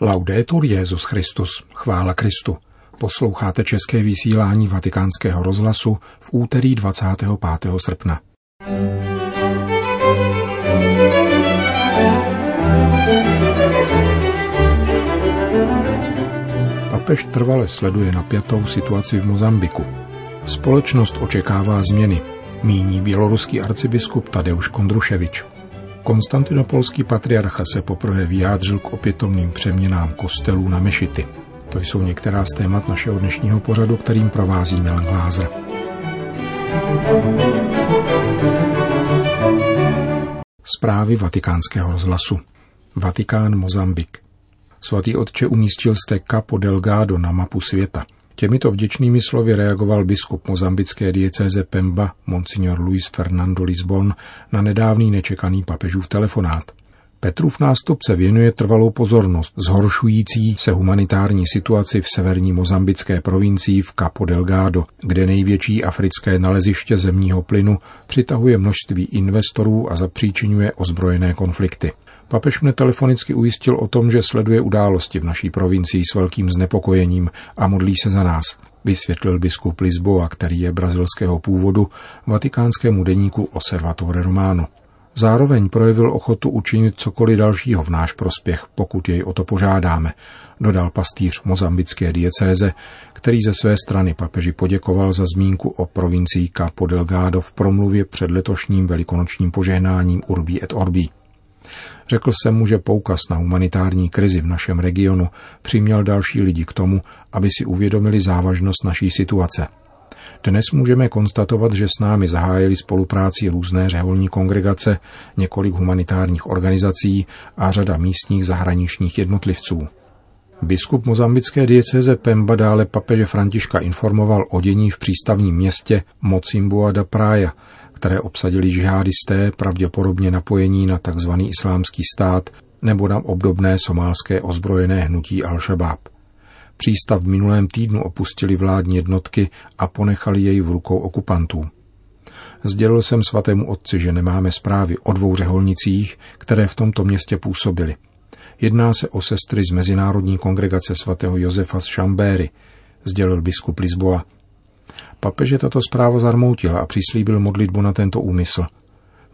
Laudetur Jezus Christus, chvála Kristu. Posloucháte české vysílání Vatikánského rozhlasu v úterý 25. srpna. Papež trvale sleduje napjatou situaci v Mozambiku. Společnost očekává změny, míní běloruský arcibiskup Tadeusz Kondruševič. Konstantinopolský patriarcha se poprvé vyjádřil k opětovným přeměnám kostelů na mešity. To jsou některá z témat našeho dnešního pořadu, kterým provází Milan Glázer. Zprávy vatikánského rozhlasu. Vatikán Mozambik. Svatý otče umístil jste Capo Delgado na mapu světa. Těmito vděčnými slovy reagoval biskup mozambické diecéze Pemba, monsignor Luis Fernando Lisbon, na nedávný nečekaný papežův telefonát. Petrův nástupce věnuje trvalou pozornost zhoršující se humanitární situaci v severní mozambické provincii v Capo Delgado, kde největší africké naleziště zemního plynu přitahuje množství investorů a zapříčinuje ozbrojené konflikty. Papež mne telefonicky ujistil o tom, že sleduje události v naší provincii s velkým znepokojením a modlí se za nás, vysvětlil biskup Lisboa, který je brazilského původu, vatikánskému deníku Osservatore Romano. Zároveň projevil ochotu učinit cokoliv dalšího v náš prospěch, pokud jej o to požádáme, dodal pastýř mozambické diecéze, který ze své strany papeži poděkoval za zmínku o provincii Capo Delgado v promluvě před letošním velikonočním požehnáním Urbi et Orbi. Řekl jsem mu, že poukaz na humanitární krizi v našem regionu přiměl další lidi k tomu, aby si uvědomili závažnost naší situace. Dnes můžeme konstatovat, že s námi zahájili spolupráci různé řeholní kongregace, několik humanitárních organizací a řada místních zahraničních jednotlivců. Biskup mozambické diecéze Pemba dále papeže Františka informoval o dění v přístavním městě Mocimboa da Praia, které obsadili žihadisté, pravděpodobně napojení na tzv. islámský stát nebo na obdobné somálské ozbrojené hnutí Al-Shabaab. Přístav v minulém týdnu opustili vládní jednotky a ponechali jej v rukou okupantů. Sdělil jsem svatému otci, že nemáme zprávy o dvou řeholnicích, které v tomto městě působily. Jedná se o sestry z Mezinárodní kongregace svatého Josefa z Šambéry, sdělil biskup Lisboa. Papeže tato zpráva zarmoutila a přislíbil modlitbu na tento úmysl.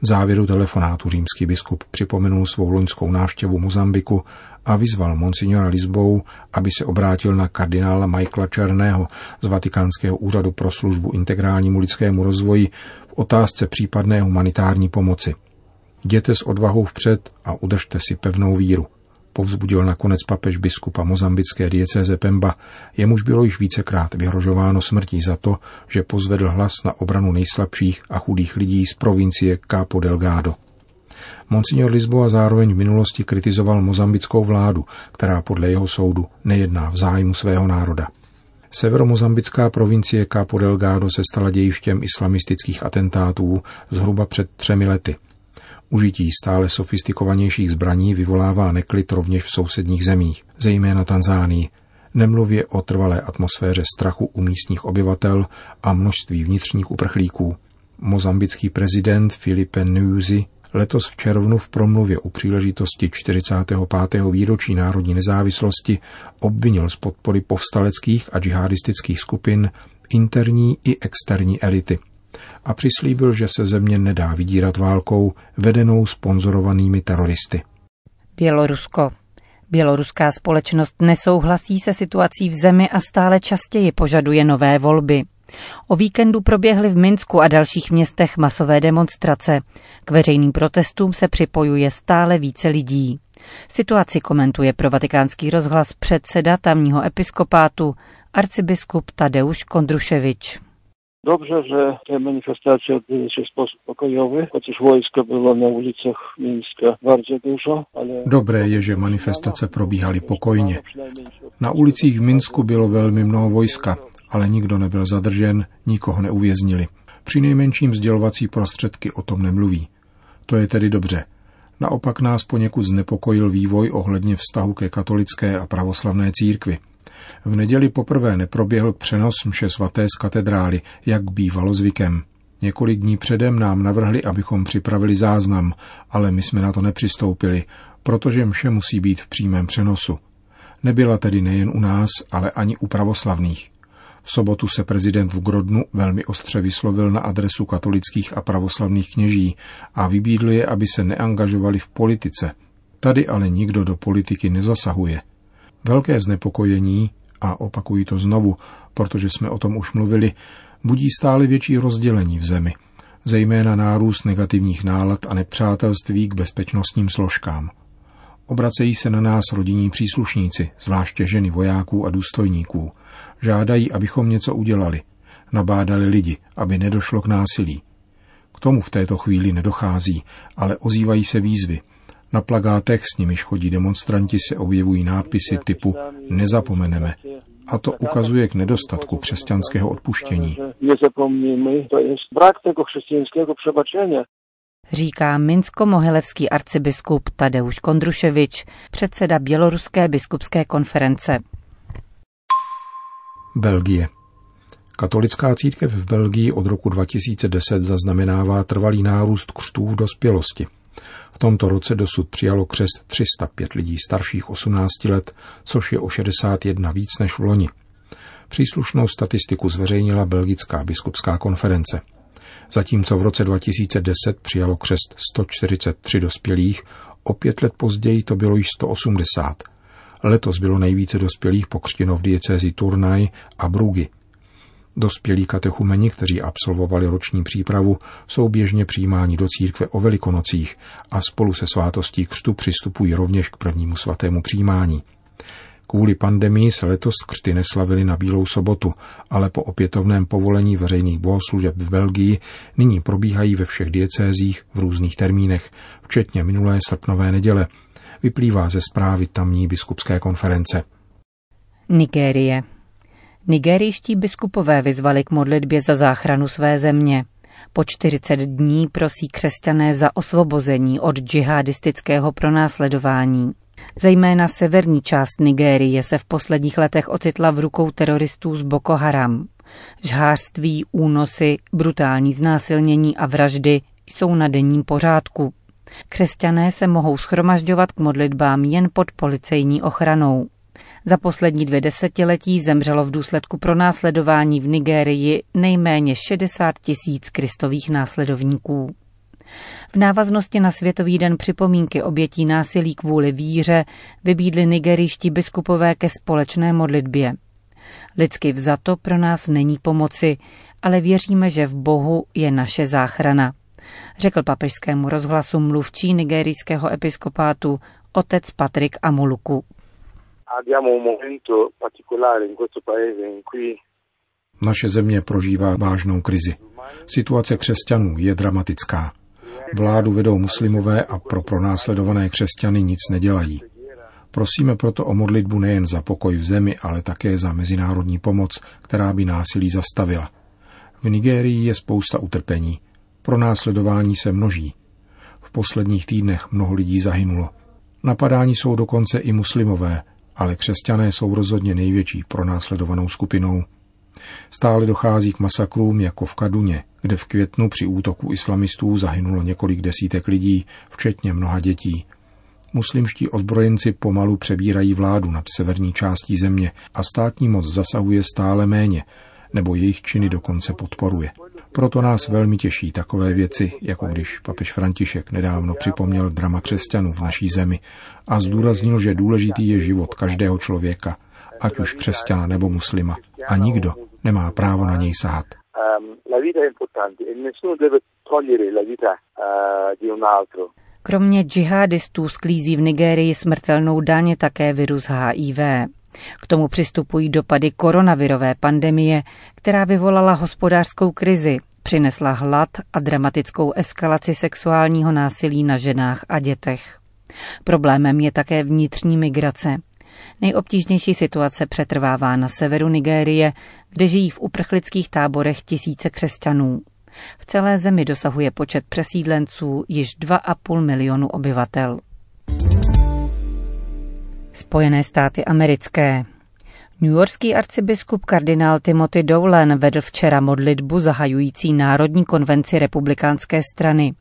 V závěru telefonátu římský biskup připomenul svou loňskou návštěvu Mozambiku a vyzval monsignora Lisbou, aby se obrátil na kardinála Michaela Černého z Vatikánského úřadu pro službu integrálnímu lidskému rozvoji v otázce případné humanitární pomoci. Jděte s odvahou vpřed a udržte si pevnou víru povzbudil nakonec papež biskupa mozambické diecéze Pemba, jemuž bylo již vícekrát vyhrožováno smrtí za to, že pozvedl hlas na obranu nejslabších a chudých lidí z provincie Capo Delgado. Monsignor Lisboa zároveň v minulosti kritizoval mozambickou vládu, která podle jeho soudu nejedná v zájmu svého národa. Severomozambická provincie Capo Delgado se stala dějištěm islamistických atentátů zhruba před třemi lety – Užití stále sofistikovanějších zbraní vyvolává neklid rovněž v sousedních zemích, zejména Tanzánii, nemluvě o trvalé atmosféře strachu u místních obyvatel a množství vnitřních uprchlíků. Mozambický prezident Filipe Nyusi letos v červnu v promluvě u příležitosti 45. výročí národní nezávislosti obvinil z podpory povstaleckých a džihadistických skupin interní i externí elity – a přislíbil, že se země nedá vydírat válkou vedenou sponzorovanými teroristy. Bělorusko. Běloruská společnost nesouhlasí se situací v zemi a stále častěji požaduje nové volby. O víkendu proběhly v Minsku a dalších městech masové demonstrace. K veřejným protestům se připojuje stále více lidí. Situaci komentuje pro vatikánský rozhlas předseda tamního episkopátu arcibiskup Tadeusz Kondruševič. Dobrze, że te manifestacje odbyły się w sposób pokojowy, chociaż wojska było na ulicach Mińska bardzo dużo, ale... Dobré je, že manifestace probíhaly pokojně. Na ulicích v Minsku bylo velmi mnoho vojska, ale nikdo nebyl zadržen, nikoho neuvěznili. Při nejmenším sdělovací prostředky o tom nemluví. To je tedy dobře. Naopak nás poněkud znepokojil vývoj ohledně vztahu ke katolické a pravoslavné církvi – v neděli poprvé neproběhl přenos mše svaté z katedrály, jak bývalo zvykem. Několik dní předem nám navrhli, abychom připravili záznam, ale my jsme na to nepřistoupili, protože mše musí být v přímém přenosu. Nebyla tedy nejen u nás, ale ani u pravoslavných. V sobotu se prezident v Grodnu velmi ostře vyslovil na adresu katolických a pravoslavných kněží a vybídl je, aby se neangažovali v politice. Tady ale nikdo do politiky nezasahuje. Velké znepokojení, a opakuji to znovu, protože jsme o tom už mluvili, budí stále větší rozdělení v zemi, zejména nárůst negativních nálad a nepřátelství k bezpečnostním složkám. Obracejí se na nás rodinní příslušníci, zvláště ženy vojáků a důstojníků. Žádají, abychom něco udělali. Nabádali lidi, aby nedošlo k násilí. K tomu v této chvíli nedochází, ale ozývají se výzvy. Na plagátech, s nimiž chodí demonstranti, se objevují nápisy typu Nezapomeneme. A to ukazuje k nedostatku křesťanského odpuštění. Říká minsko-mohelevský arcibiskup Tadeusz Kondruševič, předseda Běloruské biskupské konference. Belgie. Katolická církev v Belgii od roku 2010 zaznamenává trvalý nárůst křtů v dospělosti. V tomto roce dosud přijalo křest 305 lidí starších 18 let, což je o 61 víc než v loni. Příslušnou statistiku zveřejnila Belgická biskupská konference. Zatímco v roce 2010 přijalo křest 143 dospělých, o pět let později to bylo již 180. Letos bylo nejvíce dospělých pokřtěno v diecézi Turnaj a Brugy. Dospělí katechumeni, kteří absolvovali roční přípravu, jsou běžně přijímáni do církve o velikonocích a spolu se svátostí křtu přistupují rovněž k prvnímu svatému přijímání. Kvůli pandemii se letos křty neslavily na Bílou sobotu, ale po opětovném povolení veřejných bohoslužeb v Belgii nyní probíhají ve všech diecézích v různých termínech, včetně minulé srpnové neděle. Vyplývá ze zprávy tamní biskupské konference. Nigérie. Nigerijští biskupové vyzvali k modlitbě za záchranu své země. Po 40 dní prosí křesťané za osvobození od džihadistického pronásledování. Zejména severní část Nigérie se v posledních letech ocitla v rukou teroristů z Boko Haram. Žhářství, únosy, brutální znásilnění a vraždy jsou na denním pořádku. Křesťané se mohou schromažďovat k modlitbám jen pod policejní ochranou. Za poslední dvě desetiletí zemřelo v důsledku pronásledování v Nigérii nejméně 60 tisíc kristových následovníků. V návaznosti na Světový den připomínky obětí násilí kvůli víře vybídli nigeriští biskupové ke společné modlitbě. Lidsky vzato pro nás není pomoci, ale věříme, že v Bohu je naše záchrana, řekl papežskému rozhlasu mluvčí nigerijského episkopátu otec Patrik Amuluku. Naše země prožívá vážnou krizi. Situace křesťanů je dramatická. Vládu vedou muslimové a pro pronásledované křesťany nic nedělají. Prosíme proto o modlitbu nejen za pokoj v zemi, ale také za mezinárodní pomoc, která by násilí zastavila. V Nigérii je spousta utrpení. Pronásledování se množí. V posledních týdnech mnoho lidí zahynulo. Napadání jsou dokonce i muslimové, ale křesťané jsou rozhodně největší pronásledovanou skupinou. Stále dochází k masakrům jako v Kaduně, kde v květnu při útoku islamistů zahynulo několik desítek lidí, včetně mnoha dětí. Muslimští ozbrojenci pomalu přebírají vládu nad severní částí země a státní moc zasahuje stále méně, nebo jejich činy dokonce podporuje. Proto nás velmi těší takové věci, jako když papež František nedávno připomněl drama křesťanů v naší zemi a zdůraznil, že důležitý je život každého člověka, ať už křesťana nebo muslima, a nikdo nemá právo na něj sahat. Kromě džihadistů sklízí v Nigérii smrtelnou daň také virus HIV. K tomu přistupují dopady koronavirové pandemie, která vyvolala hospodářskou krizi, přinesla hlad a dramatickou eskalaci sexuálního násilí na ženách a dětech. Problémem je také vnitřní migrace. Nejobtížnější situace přetrvává na severu Nigérie, kde žijí v uprchlických táborech tisíce křesťanů. V celé zemi dosahuje počet přesídlenců již 2,5 milionu obyvatel. Spojené státy americké. Yorkský arcibiskup kardinál Timothy Dowlen vedl včera modlitbu zahajující Národní konvenci republikánské strany.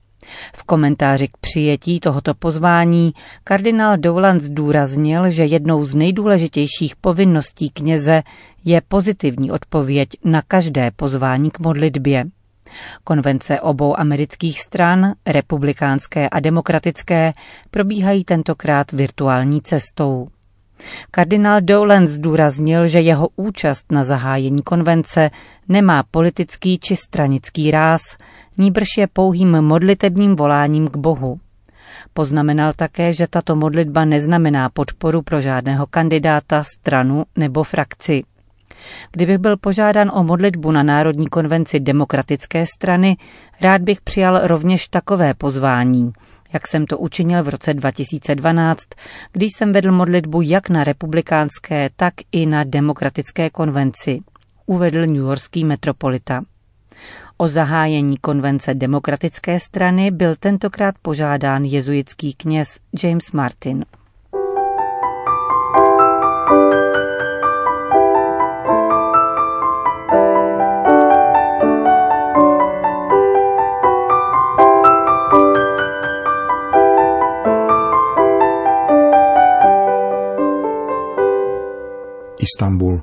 V komentáři k přijetí tohoto pozvání kardinál Dowland zdůraznil, že jednou z nejdůležitějších povinností kněze je pozitivní odpověď na každé pozvání k modlitbě. Konvence obou amerických stran, republikánské a demokratické, probíhají tentokrát virtuální cestou. Kardinál Dolan zdůraznil, že jeho účast na zahájení konvence nemá politický či stranický ráz, níbrž je pouhým modlitebním voláním k Bohu. Poznamenal také, že tato modlitba neznamená podporu pro žádného kandidáta, stranu nebo frakci. Kdybych byl požádán o modlitbu na Národní konvenci demokratické strany, rád bych přijal rovněž takové pozvání, jak jsem to učinil v roce 2012, když jsem vedl modlitbu jak na republikánské, tak i na demokratické konvenci, uvedl newyorský metropolita. O zahájení konvence demokratické strany byl tentokrát požádán jezuitský kněz James Martin. Istanbul.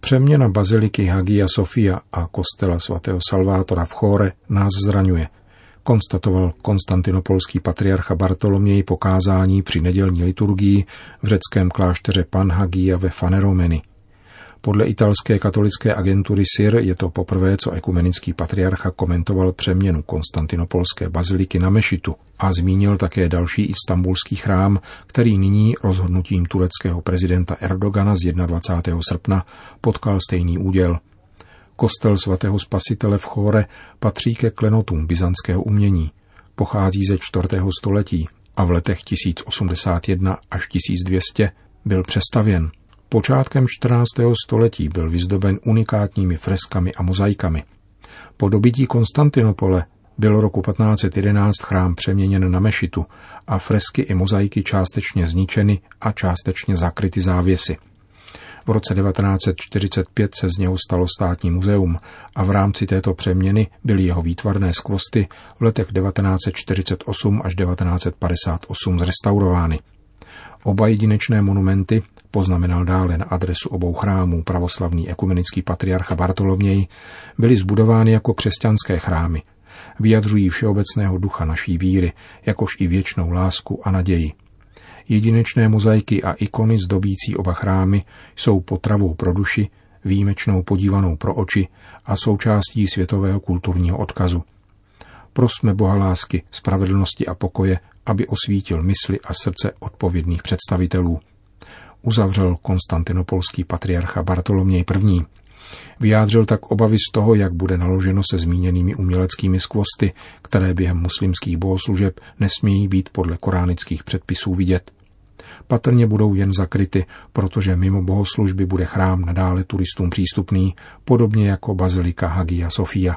Přeměna baziliky Hagia Sofia a kostela svatého Salvátora v Chóre nás zraňuje, konstatoval konstantinopolský patriarcha Bartoloměj pokázání při nedělní liturgii v řeckém klášteře Pan Hagia ve Faneromeni. Podle italské katolické agentury SIR je to poprvé, co ekumenický patriarcha komentoval přeměnu konstantinopolské baziliky na mešitu a zmínil také další istambulský chrám, který nyní rozhodnutím tureckého prezidenta Erdogana z 21. srpna potkal stejný úděl. Kostel svatého spasitele v Chóre patří ke klenotům byzantského umění. Pochází ze 4. století a v letech 1081 až 1200 byl přestavěn. Počátkem 14. století byl vyzdoben unikátními freskami a mozaikami. Po dobytí Konstantinopole byl roku 1511 chrám přeměněn na mešitu a fresky i mozaiky částečně zničeny a částečně zakryty závěsy. V roce 1945 se z něho stalo státní muzeum a v rámci této přeměny byly jeho výtvarné skvosty v letech 1948 až 1958 zrestaurovány. Oba jedinečné monumenty, poznamenal dále na adresu obou chrámů pravoslavný ekumenický patriarcha Bartoloměj, byly zbudovány jako křesťanské chrámy. Vyjadřují všeobecného ducha naší víry, jakož i věčnou lásku a naději. Jedinečné mozaiky a ikony zdobící oba chrámy jsou potravou pro duši, výjimečnou podívanou pro oči a součástí světového kulturního odkazu. Prosme Boha lásky, spravedlnosti a pokoje, aby osvítil mysli a srdce odpovědných představitelů. Uzavřel konstantinopolský patriarcha Bartoloměj I. Vyjádřil tak obavy z toho, jak bude naloženo se zmíněnými uměleckými skvosty, které během muslimských bohoslužeb nesmějí být podle koránických předpisů vidět. Patrně budou jen zakryty, protože mimo bohoslužby bude chrám nadále turistům přístupný, podobně jako bazilika Hagia Sofia.